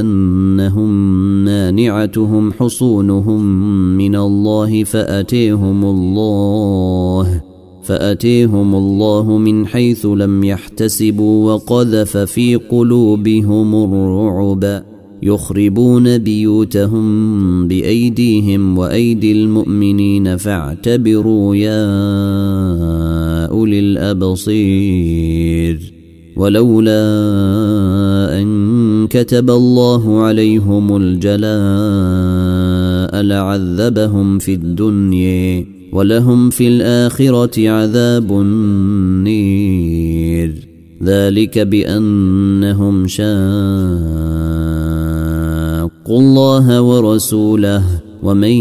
أنهم مانعتهم حصونهم من الله فأتيهم الله فأتيهم الله من حيث لم يحتسبوا وقذف في قلوبهم الرعب. يخربون بيوتهم بأيديهم وأيدي المؤمنين فاعتبروا يا أولي الأبصير. ولولا أن كتب الله عليهم الجلاء لعذبهم في الدنيا ولهم في الآخرة عذاب النير. ذلك بأنهم شاقوا الله ورسوله ومن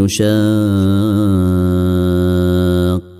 يشاق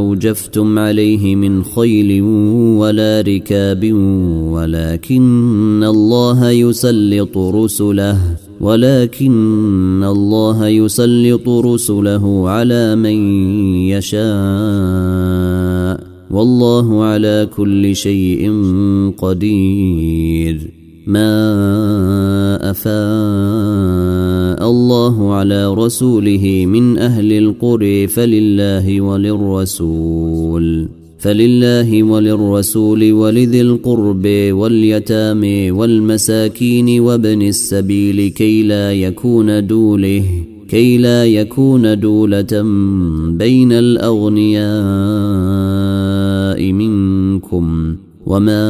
أوجفتم عليه من خيل ولا ركاب ولكن الله يسلط رسله ولكن الله يسلط رسله على من يشاء والله على كل شيء قدير. ما افاء الله على رسوله من أهل القرى فلله وللرسول فلله وللرسول ولذي القرب واليتامى والمساكين وابن السبيل كي لا يكون دوله كي لا يكون دولة بين الأغنياء منكم. وما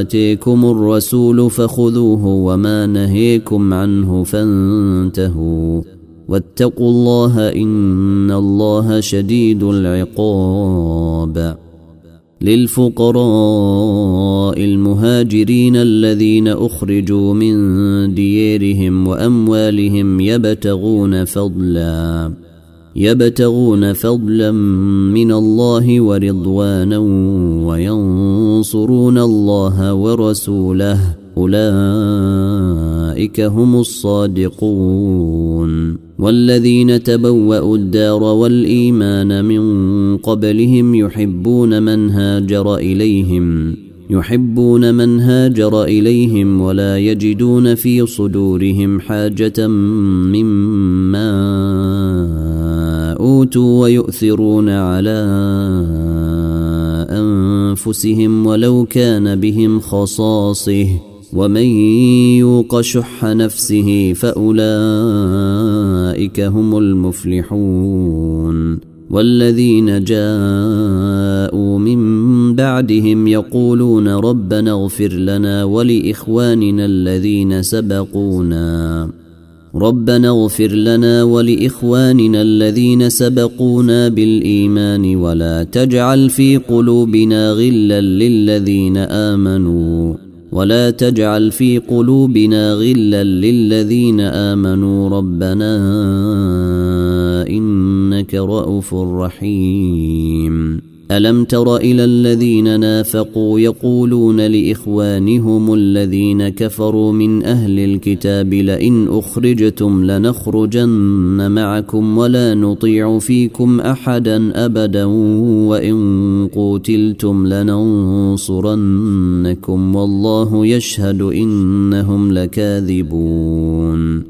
آتيكم الرسول فخذوه وما نهيكم عنه فانتهوا واتقوا الله ان الله شديد العقاب للفقراء المهاجرين الذين اخرجوا من ديارهم واموالهم يبتغون فضلا يبتغون فضلا من الله ورضوانا وينصرون الله ورسوله. أولئك هم الصادقون. والذين تبوأوا الدار والإيمان من قبلهم يحبون من هاجر إليهم يحبون من هاجر إليهم ولا يجدون في صدورهم حاجة مما أوتوا ويؤثرون على أنفسهم ولو كان بهم خصاصه. ومن يوق شح نفسه فأولئك هم المفلحون. والذين جاءوا من بعدهم يقولون ربنا اغفر لنا ولإخواننا الذين سبقونا. ربنا اغفر لنا ولإخواننا الذين سبقونا بالإيمان ولا تجعل في قلوبنا غلا للذين آمنوا ولا تجعل في قلوبنا غلا للذين آمنوا ربنا إنك رءوف رحيم ألم تر إلى الذين نافقوا يقولون لإخوانهم الذين كفروا من أهل الكتاب لئن أخرجتم لنخرجن معكم ولا نطيع فيكم أحدا أبدا وإن قوتلتم لننصرنكم والله يشهد إنهم لكاذبون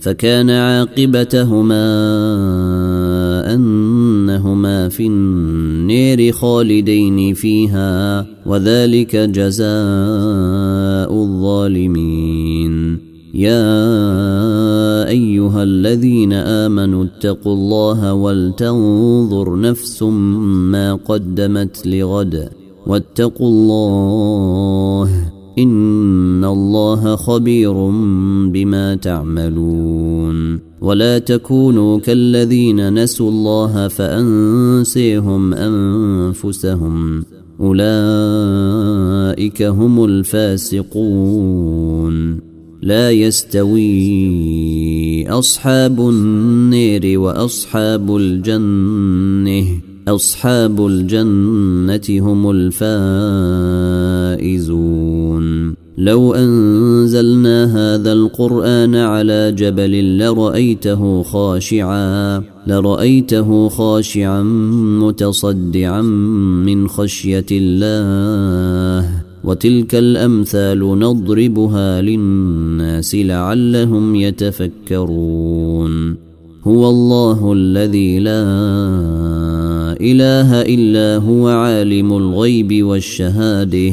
فكان عاقبتهما أنهما في النير خالدين فيها وذلك جزاء الظالمين. يا أيها الذين آمنوا اتقوا الله ولتنظر نفس ما قدمت لغد واتقوا الله ان الله خبير بما تعملون ولا تكونوا كالذين نسوا الله فانسيهم انفسهم اولئك هم الفاسقون لا يستوي اصحاب النير واصحاب الجنه اصحاب الجنه هم الفائزون لو أنزلنا هذا القرآن على جبل لرأيته خاشعا لرأيته خاشعا متصدعا من خشية الله. وتلك الأمثال نضربها للناس لعلهم يتفكرون. هو الله الذي لا إله إلا هو عالم الغيب والشهادة.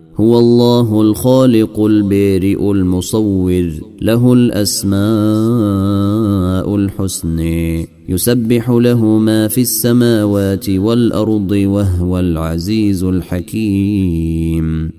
هو الله الخالق البارئ المصور له الأسماء الحسنى يسبح له ما في السماوات والأرض وهو العزيز الحكيم.